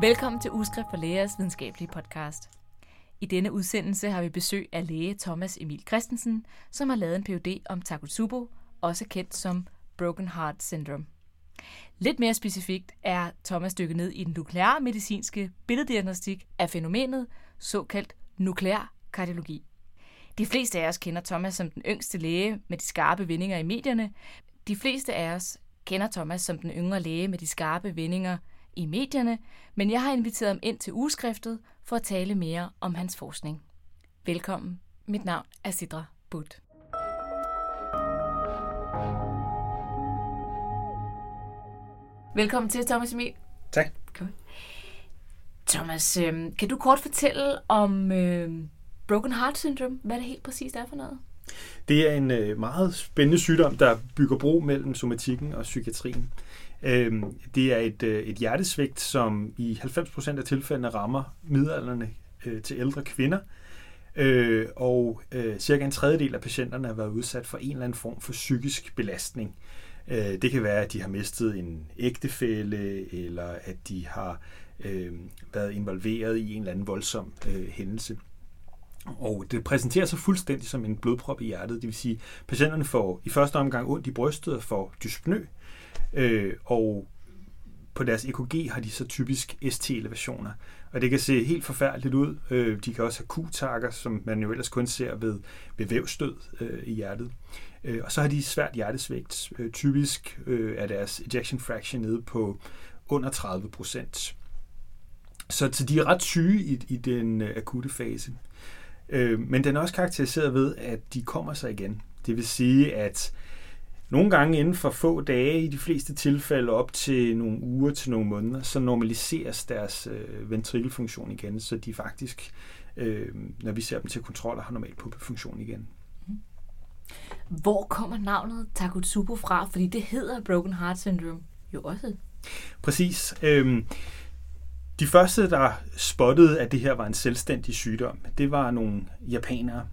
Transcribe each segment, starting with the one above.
Velkommen til Ugeskrift for Lægers videnskabelige podcast. I denne udsendelse har vi besøg af læge Thomas Emil Christensen, som har lavet en Ph.D. om Takotsubo, også kendt som Broken Heart Syndrome. Lidt mere specifikt er Thomas dykket ned i den nukleare medicinske billeddiagnostik af fænomenet, såkaldt nuklear kardiologi. De fleste af os kender Thomas som den yngste læge med de skarpe vendinger i medierne. De fleste af os kender Thomas som den yngre læge med de skarpe vendinger i medierne, men jeg har inviteret ham ind til ugeskriftet for at tale mere om hans forskning. Velkommen. Mit navn er Sidra Budt. Velkommen til, Thomas Emil. Tak. Thomas, øh, kan du kort fortælle om øh, Broken Heart Syndrome, hvad det helt præcist er for noget? Det er en øh, meget spændende sygdom, der bygger bro mellem somatikken og psykiatrien. Øh, det er et, øh, et hjertesvigt, som i 90% af tilfældene rammer midalderne øh, til ældre kvinder. Øh, og øh, cirka en tredjedel af patienterne har været udsat for en eller anden form for psykisk belastning. Øh, det kan være, at de har mistet en ægtefælle, eller at de har øh, været involveret i en eller anden voldsom øh, hændelse. Og det præsenterer sig fuldstændig som en blodprop i hjertet. Det vil sige, at patienterne får i første omgang ondt i brystet og får dyspnø. Øh, og på deres EKG har de så typisk ST-elevationer. Og det kan se helt forfærdeligt ud. Øh, de kan også have Q-takker, som man jo ellers kun ser ved, ved vævstød øh, i hjertet. Øh, og så har de svært hjertesvigt. Øh, typisk øh, er deres ejection fraction nede på under 30 procent. Så, så de er ret syge i, i den øh, akutte fase. Øh, men den er også karakteriseret ved, at de kommer sig igen. Det vil sige, at nogle gange inden for få dage, i de fleste tilfælde op til nogle uger til nogle måneder, så normaliseres deres øh, ventrikelfunktion igen, så de faktisk, øh, når vi ser dem til kontroller, har normal pumpefunktion igen. Hvor kommer navnet Takotsubo fra? Fordi det hedder Broken Heart Syndrome jo også. Præcis. Øh, de første, der spottede, at det her var en selvstændig sygdom, det var nogle japanere.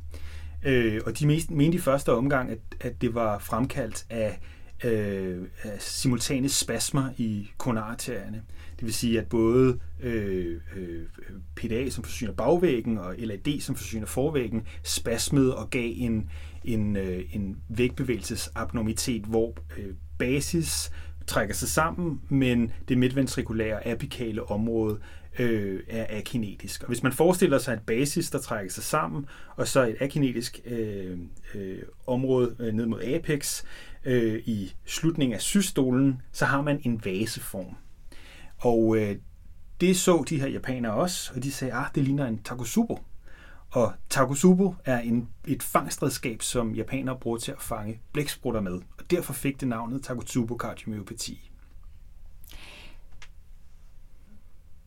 Øh, og de mente i første omgang, at, at det var fremkaldt af, øh, af simultane spasmer i koronarterierne. Det vil sige, at både øh, øh, PDA, som forsyner bagvæggen, og LAD, som forsyner forvæggen, spasmede og gav en, en, øh, en vægbevægelsesabnormitet, hvor øh, basis trækker sig sammen, men det midtventrikulære apikale område øh, er akinetisk. Og hvis man forestiller sig et basis, der trækker sig sammen, og så et akinetisk øh, øh, område øh, ned mod apex øh, i slutningen af systolen, så har man en vaseform. Og øh, det så de her japanere også, og de sagde, at ah, det ligner en takosubo. Og takosubo er en, et fangstredskab, som japanere bruger til at fange blæksprutter med, og derfor fik det navnet takosubo kardiomyopati.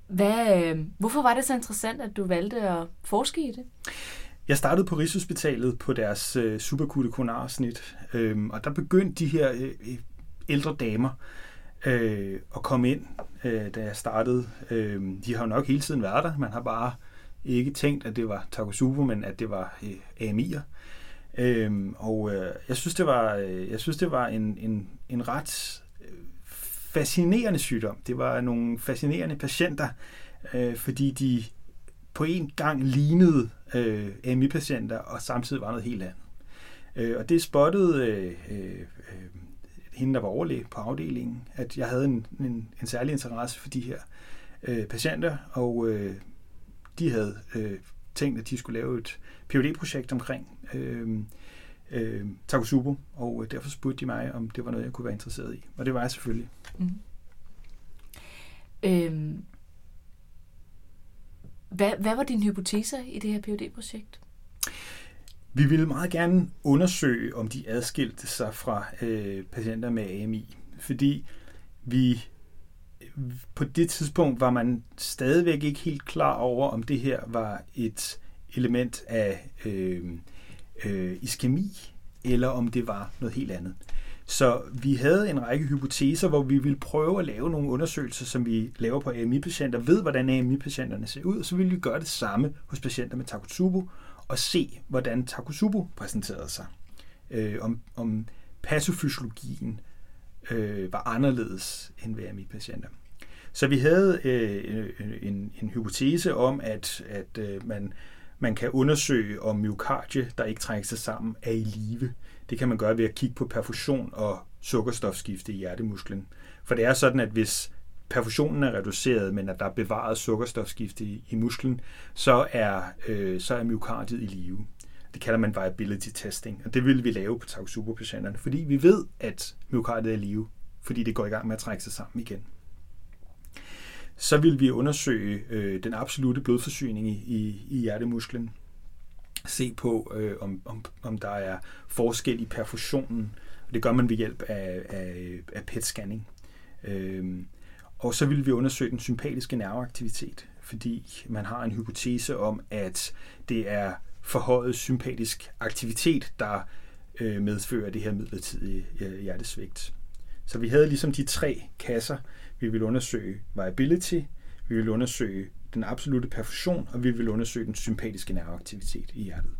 Hvad, øh, hvorfor var det så interessant, at du valgte at forske i det? Jeg startede på Rigshospitalet på deres øh, superkutte konarsnit, øh, og der begyndte de her øh, ældre damer øh, at komme ind, øh, da jeg startede. Øh, de har jo nok hele tiden været der, man har bare ikke tænkt, at det var Takosubo, men at det var øh, AMI'er. Øhm, og øh, jeg synes, det var, øh, jeg synes, det var en, en, en ret øh, fascinerende sygdom. Det var nogle fascinerende patienter, øh, fordi de på en gang lignede øh, AMI-patienter, og samtidig var noget helt andet. Øh, og det spottede øh, øh, øh, hende, der var overlæge på afdelingen, at jeg havde en, en, en særlig interesse for de her øh, patienter, og øh, de havde øh, tænkt, at de skulle lave et phd projekt omkring øh, øh, Takosubo, og øh, derfor spurgte de mig, om det var noget, jeg kunne være interesseret i. Og det var jeg selvfølgelig. Mm. Øhm, hvad, hvad var dine hypoteser i det her phd projekt Vi ville meget gerne undersøge, om de adskilte sig fra øh, patienter med AMI, fordi vi på det tidspunkt var man stadigvæk ikke helt klar over, om det her var et element af øh, øh, iskemi, eller om det var noget helt andet. Så vi havde en række hypoteser, hvor vi ville prøve at lave nogle undersøgelser, som vi laver på AMI-patienter, ved hvordan AMI-patienterne ser ud, og så ville vi gøre det samme hos patienter med Takotsubo, og se, hvordan Takotsubo præsenterede sig. Øh, om, om patofysiologien øh, var anderledes end ved AMI-patienter. Så vi havde øh, øh, en, en hypotese om, at, at øh, man, man kan undersøge, om myokardie, der ikke trækker sig sammen, er i live. Det kan man gøre ved at kigge på perfusion og sukkerstofskifte i hjertemusklen. For det er sådan, at hvis perfusionen er reduceret, men at der er bevaret sukkerstofskifte i, i musklen, så er, øh, så er myokardiet i live. Det kalder man viability testing, og det vil vi lave på Takotsubo-patienterne, fordi vi ved, at myokardiet er i live, fordi det går i gang med at trække sig sammen igen. Så vil vi undersøge øh, den absolute blodforsyning i, i, i hjertemusklen, se på, øh, om, om, om der er forskel i perfusionen, og det gør man ved hjælp af, af, af PET-scanning. Øh, og så vil vi undersøge den sympatiske nerveaktivitet, fordi man har en hypotese om, at det er forhøjet sympatisk aktivitet, der øh, medfører det her midlertidige øh, hjertesvigt. Så vi havde ligesom de tre kasser. Vi ville undersøge viability, vi ville undersøge den absolute perfusion, og vi ville undersøge den sympatiske nerveaktivitet i hjertet.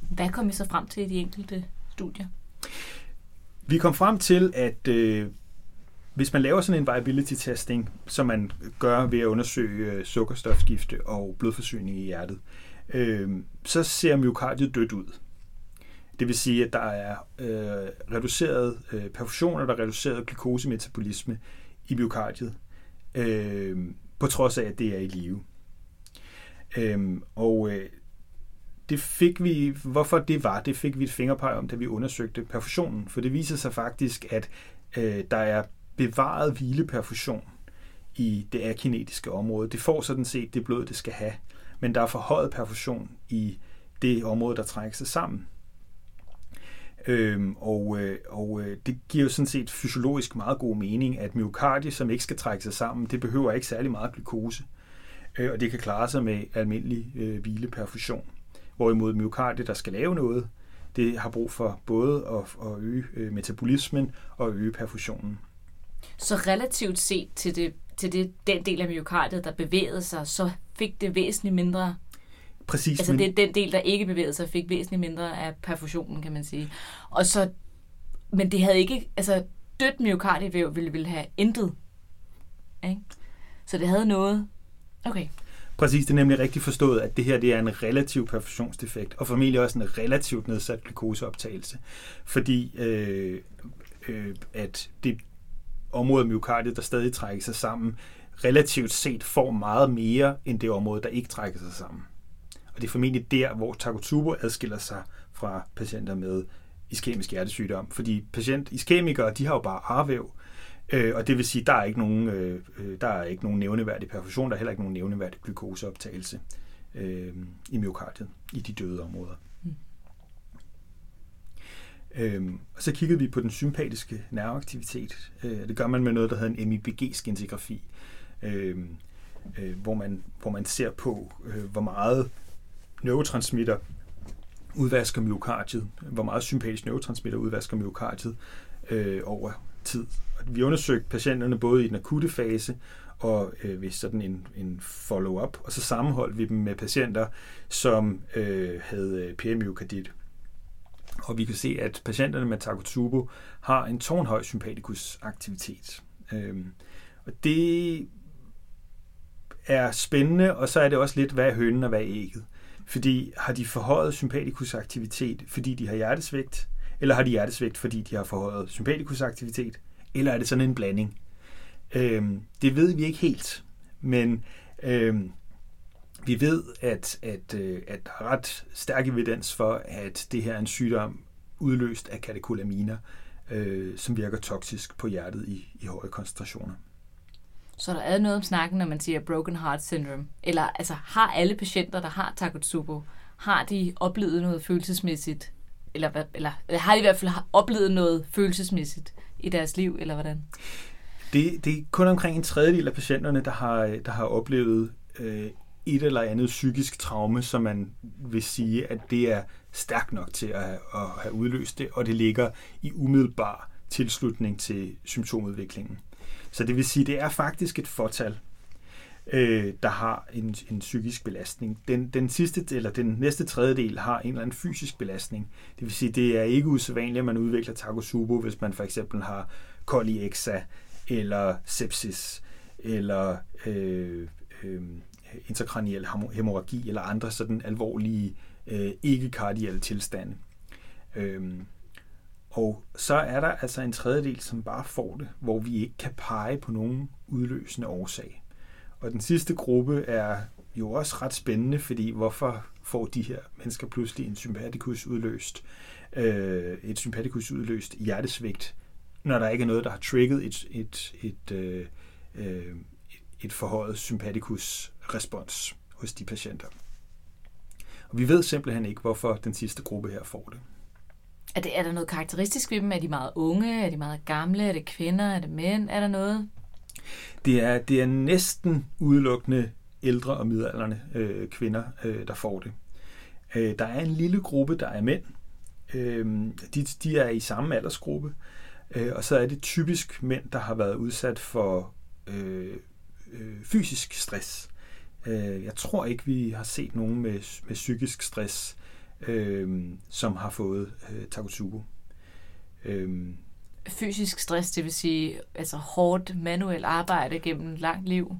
Hvad kom I så frem til i de enkelte studier? Vi kom frem til, at øh, hvis man laver sådan en viability testing, som man gør ved at undersøge øh, sukkerstofskifte og blodforsyning i hjertet, øh, så ser myokardiet dødt ud. Det vil sige, at der er øh, reduceret øh, perfusion, og der er reduceret glukosemetabolisme i myokardiet, øh, på trods af, at det er i live. Øh, og øh, det fik vi, hvorfor det var, det fik vi et fingerpeg om, da vi undersøgte perfusionen. For det viser sig faktisk, at øh, der er bevaret hvileperfusion i det akinetiske område. Det får sådan set det blod, det skal have. Men der er forhøjet perfusion i det område, der trækker sig sammen. Øhm, og øh, og øh, det giver jo sådan set fysiologisk meget god mening, at myokardie, som ikke skal trække sig sammen, det behøver ikke særlig meget glukose. Øh, og det kan klare sig med almindelig øh, hvileperfusion. Hvorimod myokardie, der skal lave noget, det har brug for både at, at øge øh, metabolismen og øge perfusionen. Så relativt set til, det, til det, den del af myokardiet, der bevægede sig, så fik det væsentligt mindre Præcis. Altså men... det, den del, der ikke bevægede sig, fik væsentligt mindre af perfusionen, kan man sige. Og så, men det havde ikke, altså dødt myokardievæv ville, ville have intet. Ikke? Så det havde noget. Okay. Præcis, det er nemlig rigtigt forstået, at det her det er en relativ perfusionsdefekt, og formentlig også en relativt nedsat glukoseoptagelse. Fordi øh, øh, at det område af myokardiet, der stadig trækker sig sammen, relativt set får meget mere end det område, der ikke trækker sig sammen. Og det er formentlig der, hvor Takotsubo adskiller sig fra patienter med iskemisk hjertesygdom. Fordi patient, iskemikere, de har jo bare arvæv, øh, og det vil sige, der er ikke nogen, øh, øh, der er ikke nogen nævneværdig perfusion, der er heller ikke nogen nævneværdig glukoseoptagelse øh, i myokardiet i de døde områder. Mm. Øhm, og så kiggede vi på den sympatiske nerveaktivitet. Øh, det gør man med noget, der hedder en MIBG-skintigrafi, øh, øh, hvor, man, hvor man ser på, øh, hvor meget neurotransmitter udvasker myokardiet, hvor meget sympatisk neurotransmitter udvasker myokardiet øh, over tid. Vi undersøgte patienterne både i den akutte fase og øh, ved sådan en, en follow-up, og så sammenholdt vi dem med patienter, som øh, havde øh, kardit. Og vi kan se, at patienterne med Takotsubo har en tårnhøj sympatikus aktivitet. Øh, og det er spændende, og så er det også lidt, hvad er hønen og hvad er ægget. Fordi har de forhøjet sympatikusaktivitet, fordi de har hjertesvigt, eller har de hjertesvigt, fordi de har forhøjet sympatikusaktivitet, eller er det sådan en blanding? Øhm, det ved vi ikke helt, men øhm, vi ved, at, at, øh, at der er ret stærk evidens for, at det her er en sygdom udløst af katekolaminer, øh, som virker toksisk på hjertet i, i høje koncentrationer. Så der er noget om snakken, når man siger broken heart syndrome. Eller altså, har alle patienter, der har Takotsubo, har de oplevet noget følelsesmæssigt? Eller, eller, eller har de i hvert fald oplevet noget følelsesmæssigt i deres liv, eller hvordan? Det, det er kun omkring en tredjedel af patienterne, der har, der har oplevet øh, et eller andet psykisk traume, som man vil sige, at det er stærkt nok til at, at have udløst det, og det ligger i umiddelbar tilslutning til symptomudviklingen. Så det vil sige, det er faktisk et fortal, øh, der har en, en psykisk belastning. Den, den sidste eller den næste tredjedel har en eller anden fysisk belastning. Det vil sige, det er ikke usædvanligt, at man udvikler Takotsubo, hvis man for eksempel har koliexa eller sepsis. eller øh, øh, intrakraniel hemorragi eller andre sådan alvorlige øh, ikke-kardielle tilstande. Øhm, og så er der altså en tredjedel, som bare får det, hvor vi ikke kan pege på nogen udløsende årsag. Og den sidste gruppe er jo også ret spændende, fordi hvorfor får de her mennesker pludselig en sympatikus udløst, øh, et sympatikus udløst hjertesvigt, når der ikke er noget, der har trigget et, et, et, øh, øh, et forhøjet sympatikus respons hos de patienter. Og vi ved simpelthen ikke, hvorfor den sidste gruppe her får det. Er, det, er der noget karakteristisk ved dem? Er de meget unge? Er de meget gamle? Er det kvinder? Er det mænd? Er der noget? Det er, det er næsten udelukkende ældre og midalderne øh, kvinder, øh, der får det. Øh, der er en lille gruppe, der er mænd. Øh, de, de er i samme aldersgruppe. Øh, og så er det typisk mænd, der har været udsat for øh, øh, fysisk stress. Øh, jeg tror ikke, vi har set nogen med, med psykisk stress, øh, som har fået øh, Takotsubo. Øh, fysisk stress, det vil sige altså hårdt manuelt arbejde gennem langt liv?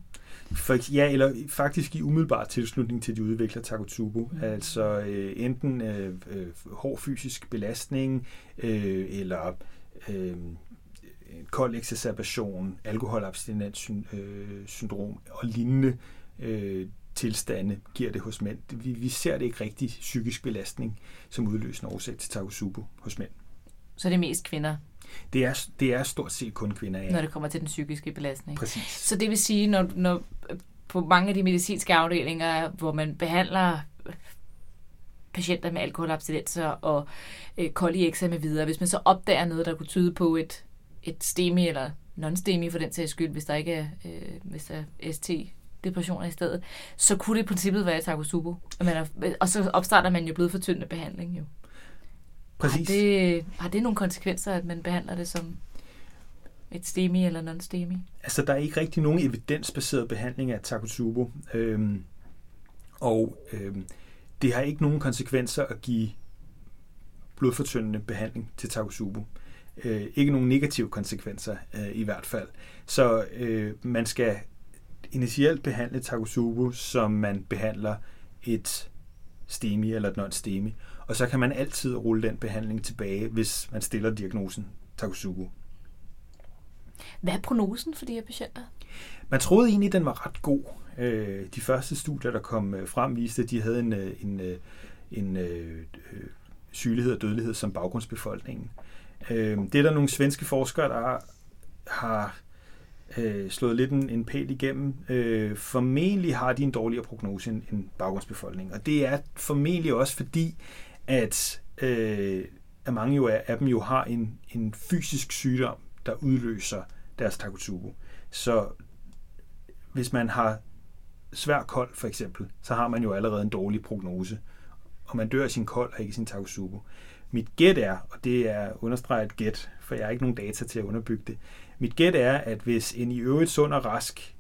For, ja, eller faktisk i umiddelbar tilslutning til, de udvikler Takotsubo. Mm. Altså øh, enten øh, øh, hård fysisk belastning, øh, eller øh, kold exacerbation, alkoholabstinens øh, syndrom og lignende øh, tilstande giver det hos mænd. Vi, vi ser det ikke rigtig psykisk belastning som udløsende årsag til Takotsubo hos mænd. Så det er mest kvinder? Det er, det er stort set kun kvinder, ja. Når det kommer til den psykiske belastning. Præcis. Så det vil sige, når, når på mange af de medicinske afdelinger, hvor man behandler patienter med alkoholabstinenser og øh, koliexa med videre, hvis man så opdager noget, der kunne tyde på et, et STEMI eller non-STEMI for den sags skyld, hvis der ikke er, øh, hvis der er ST depressioner i stedet, så kunne det i princippet være Takotsubo. Og, man er, og så opstarter man jo blodfortyndende behandling jo. Præcis. Har det, har det nogle konsekvenser, at man behandler det som et STEMI eller non-STEMI? Altså, der er ikke rigtig nogen evidensbaseret behandling af Takotsubo. Øhm, og øhm, det har ikke nogen konsekvenser at give blodfortyndende behandling til Takotsubo. Øh, ikke nogen negative konsekvenser øh, i hvert fald. Så øh, man skal initielt behandle Takotsubo, som man behandler et STEMI eller et non-STEMI. Og så kan man altid rulle den behandling tilbage, hvis man stiller diagnosen Takotsubo. Hvad er prognosen for de her patienter? Man troede egentlig, at den var ret god. Øh, de første studier, der kom øh, frem, viste, at de havde en, øh, en, en, en sygelighed og dødelighed som baggrundsbefolkningen. Det er der nogle svenske forskere, der har Øh, slået lidt en, en pæl igennem. Øh, formentlig har de en dårligere prognose end, end baggrundsbefolkningen. Og det er formentlig også fordi, at, øh, at mange jo af dem jo har en, en fysisk sygdom, der udløser deres Takotsubo. Så hvis man har svær kold for eksempel, så har man jo allerede en dårlig prognose. Og man dør af sin kold og ikke sin Takotsubo. Mit gæt er, og det er understreget gæt, for jeg har ikke nogen data til at underbygge det. Mit gæt er, at hvis en i øvrigt sund og rask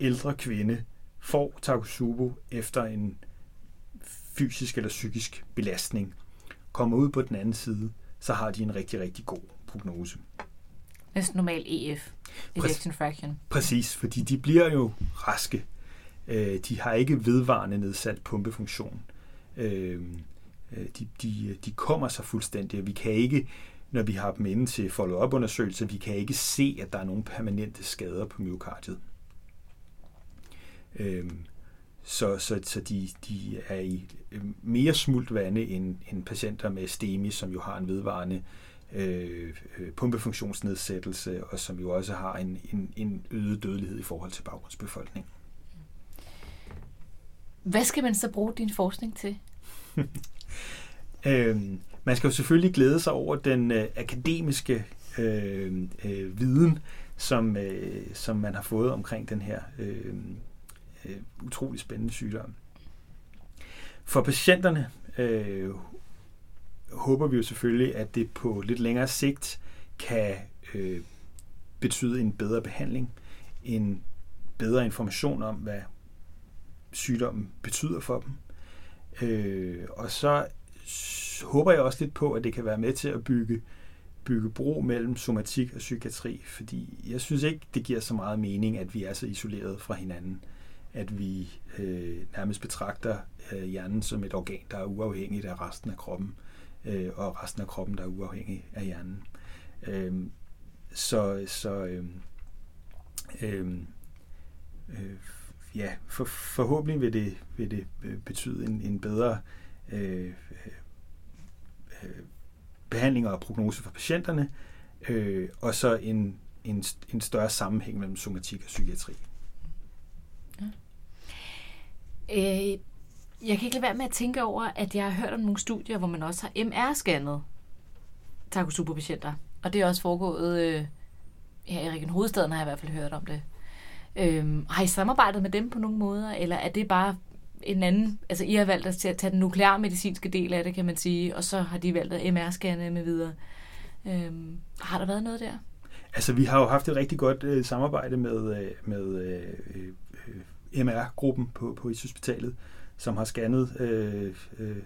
ældre kvinde får Takotsubo efter en fysisk eller psykisk belastning, kommer ud på den anden side, så har de en rigtig, rigtig god prognose. Næsten normal EF, ejection fraction. Præcis, fordi de bliver jo raske. Øh, de har ikke vedvarende nedsat pumpefunktion. Øh, øh, de, de, de kommer sig fuldstændig, og vi kan ikke, når vi har dem inde til follow-up undersøgelser, vi kan ikke se, at der er nogle permanente skader på myokardiet. Så, så, så de, de er i mere smult vande end, end patienter med STEMI, som jo har en vedvarende Øh, øh, pumpefunktionsnedsættelse, og som jo også har en, en, en øget dødelighed i forhold til baggrundsbefolkningen. Hvad skal man så bruge din forskning til? øhm, man skal jo selvfølgelig glæde sig over den øh, akademiske øh, øh, viden, som, øh, som man har fået omkring den her øh, øh, utrolig spændende sygdom. For patienterne øh, håber vi jo selvfølgelig, at det på lidt længere sigt kan øh, betyde en bedre behandling, en bedre information om, hvad sygdommen betyder for dem. Øh, og så håber jeg også lidt på, at det kan være med til at bygge bygge bro mellem somatik og psykiatri, fordi jeg synes ikke, det giver så meget mening, at vi er så isoleret fra hinanden, at vi øh, nærmest betragter øh, hjernen som et organ, der er uafhængigt af resten af kroppen, øh, og resten af kroppen, der er uafhængig af hjernen. Øh, så så øh, øh, øh, ja, for, forhåbentlig vil det, vil det øh, betyde en, en bedre øh, øh, øh, øh behandling og prognose for patienterne, øh, og så en, en, en større sammenhæng mellem somatik og psykiatri. Ja. Øh, jeg kan ikke lade være med at tænke over, at jeg har hørt om nogle studier, hvor man også har MR-scannet takosuperpatienter, Og det er også foregået, øh, ja, i Region Hovedstaden har jeg i hvert fald hørt om det. Øh, har I samarbejdet med dem på nogle måder, eller er det bare en anden, altså I har valgt at tage den nuklearmedicinske del af det, kan man sige, og så har de valgt at MR-scanne med videre. Øhm, har der været noget der? Altså, vi har jo haft et rigtig godt øh, samarbejde med, øh, med øh, øh, MR-gruppen på, på hospitalet, som har scannet øh, øh,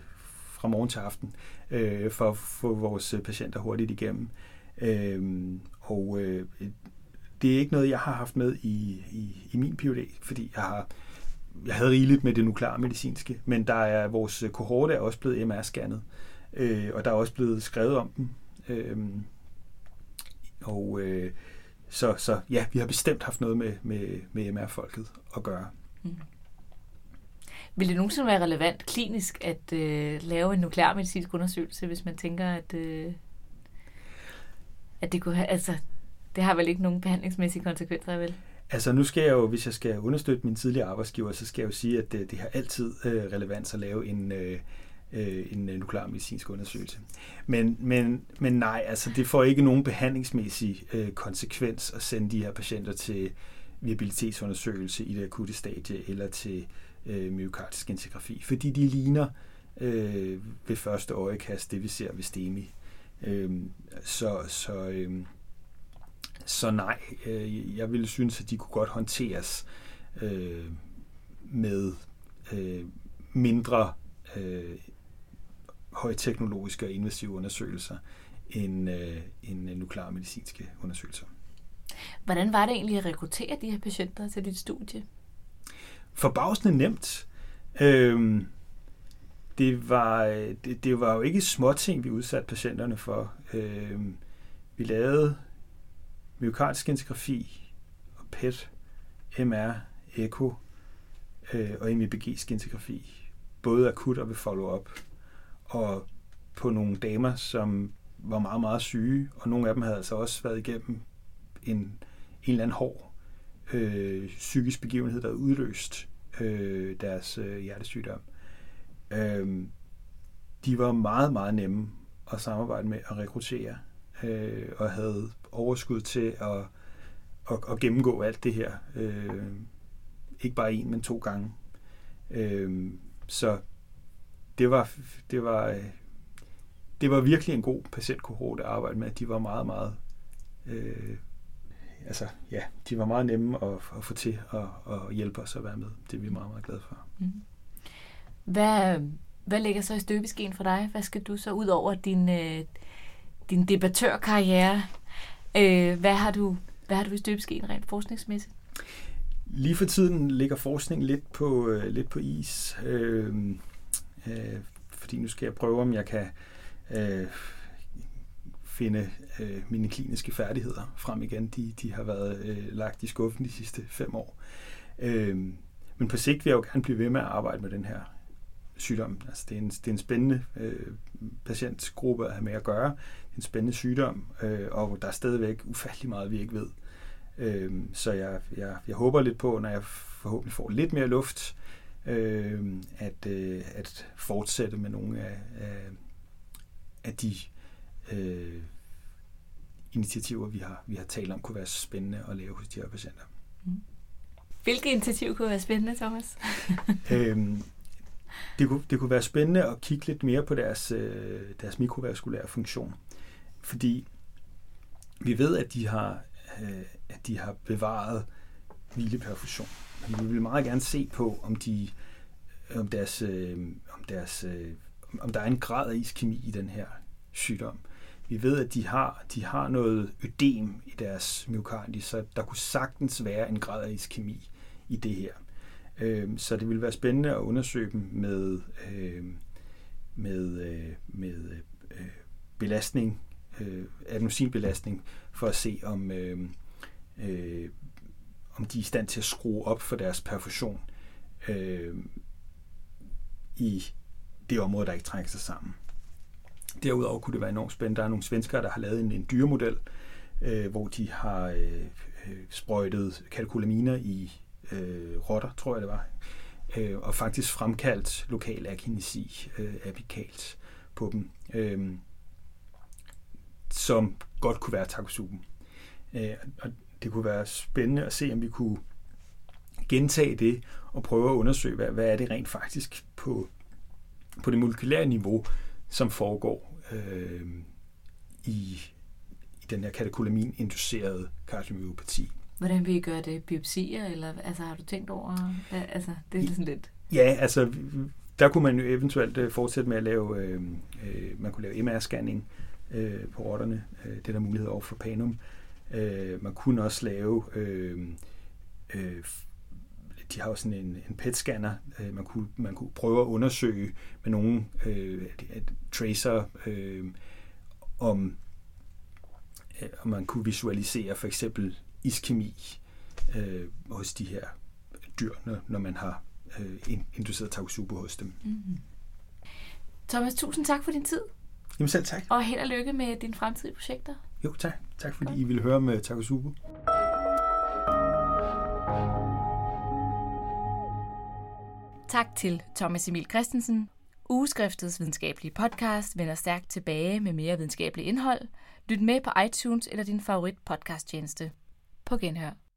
fra morgen til aften øh, for at få vores øh, patienter hurtigt igennem. Øh, og øh, det er ikke noget, jeg har haft med i, i, i min PhD, fordi jeg har jeg havde rigeligt med det nuklearmedicinske, men der er vores kohorte er også blevet MR-scannet, øh, og der er også blevet skrevet om dem. Øh, og øh, så, så ja, vi har bestemt haft noget med, med, med MR-folket at gøre. Mm. Vil det nogensinde være relevant klinisk at øh, lave en nuklearmedicinsk undersøgelse, hvis man tænker, at, øh, at det kunne have, altså, det har vel ikke nogen behandlingsmæssige konsekvenser, vel? Altså nu skal jeg jo, hvis jeg skal understøtte min tidligere arbejdsgiver, så skal jeg jo sige, at det, det har altid øh, relevans at lave en, øh, øh en øh, nuklearmedicinsk undersøgelse. Men, men, men nej, altså det får ikke nogen behandlingsmæssig øh, konsekvens at sende de her patienter til viabilitetsundersøgelse i det akutte stadie eller til øh, myokardisk integrafi, fordi de ligner øh, ved første øjekast det, vi ser ved STEMI. Øh, så så øh, så nej, øh, jeg ville synes, at de kunne godt håndteres øh, med øh, mindre øh, højteknologiske og invasive undersøgelser end, øh, end nuklearmedicinske undersøgelser. Hvordan var det egentlig at rekruttere de her patienter til dit studie? Forbavsende nemt. Øh, det var, det, det var jo ikke småting, vi udsatte patienterne for. Øh, vi lavede myokardisk integrafi og PET, MR, ECHO øh, og MEBG skintografi, både akut og ved follow-up. Og på nogle damer, som var meget, meget syge, og nogle af dem havde altså også været igennem en, en eller anden hård øh, psykisk begivenhed, der havde udløst øh, deres øh, hjertesygdom. Øh, de var meget, meget nemme at samarbejde med at rekruttere, øh, og havde overskud til at, at, at gennemgå alt det her. Øh, ikke bare en, men to gange. Øh, så det var, det var, det var virkelig en god patientkohort at arbejde med. De var meget, meget øh, altså, ja, de var meget nemme at, at få til at, at hjælpe os at være med. Det er vi meget, meget glade for. Mm. Hvad, hvad ligger så i støbeskeen for dig? Hvad skal du så ud over din, øh, din debattørkarriere Øh, hvad, har du, hvad har du i støbeskeen rent forskningsmæssigt? Lige for tiden ligger forskning lidt på, øh, lidt på is, øh, øh, fordi nu skal jeg prøve, om jeg kan øh, finde øh, mine kliniske færdigheder frem igen. De, de har været øh, lagt i skuffen de sidste fem år. Øh, men på sigt vil jeg jo gerne blive ved med at arbejde med den her sygdom. Altså det, er en, det er en spændende øh, patientgruppe at have med at gøre en spændende sygdom, øh, og der er stadigvæk ufattelig meget, vi ikke ved. Øh, så jeg, jeg, jeg håber lidt på, når jeg forhåbentlig får lidt mere luft, øh, at, øh, at fortsætte med nogle af, af, af de øh, initiativer, vi har, vi har talt om, kunne være spændende at lave hos de her patienter. Mm. Hvilke initiativer kunne være spændende, Thomas? øhm, det, kunne, det kunne være spændende at kigge lidt mere på deres, øh, deres mikrovaskulære funktion fordi vi ved, at de har, øh, at de har bevaret hvileperfusion. Men vi vil meget gerne se på, om de om deres, øh, om deres øh, om der er en grad af iskemi i den her sygdom. vi ved, at de har, de har noget ødem i deres myokardie, så der kunne sagtens være en grad af iskemi i det her. Øh, så det ville være spændende at undersøge dem med, øh, med, øh, med øh, belastning, øh, adenosinbelastning, for at se, om, øh, øh, om de er i stand til at skrue op for deres perfusion øh, i det område, der ikke trækker sig sammen. Derudover kunne det være enormt spændende. Der er nogle svenskere, der har lavet en, en dyremodel, øh, hvor de har øh, øh sprøjtet kalkulaminer i øh, rotter, tror jeg det var, øh, og faktisk fremkaldt lokal akinesi øh, apikalt på dem, øh, som godt kunne være takosuben. Øh, og det kunne være spændende at se, om vi kunne gentage det og prøve at undersøge, hvad, hvad er det rent faktisk på, på det molekylære niveau, som foregår øh, i, i den her katekolamin-inducerede kardiomyopati. Hvordan vil I gøre det? Biopsier, eller altså, har du tænkt over? Altså, det er sådan lidt... Ja, altså, der kunne man jo eventuelt øh, fortsætte med at lave, øh, øh, man kunne lave MR-scanning øh, på rotterne. Øh, det er der mulighed over for Panum. Øh, man kunne også lave, øh, øh, de har jo sådan en, en PET-scanner, øh, man, kunne, man kunne prøve at undersøge med nogle øh, tracer, øh, om, øh, om man kunne visualisere for eksempel iskemi øh, hos de her dyr, når, man har øh, induceret Takotsubo hos dem. Mm-hmm. Thomas, tusind tak for din tid. Jamen selv tak. Og held og lykke med dine fremtidige projekter. Jo, tak. Tak fordi Godt. I ville høre med Takotsubo. Tak til Thomas Emil Christensen. Ugeskriftets videnskabelige podcast vender stærkt tilbage med mere videnskabelig indhold. Lyt med på iTunes eller din favorit podcasttjeneste. På genhør.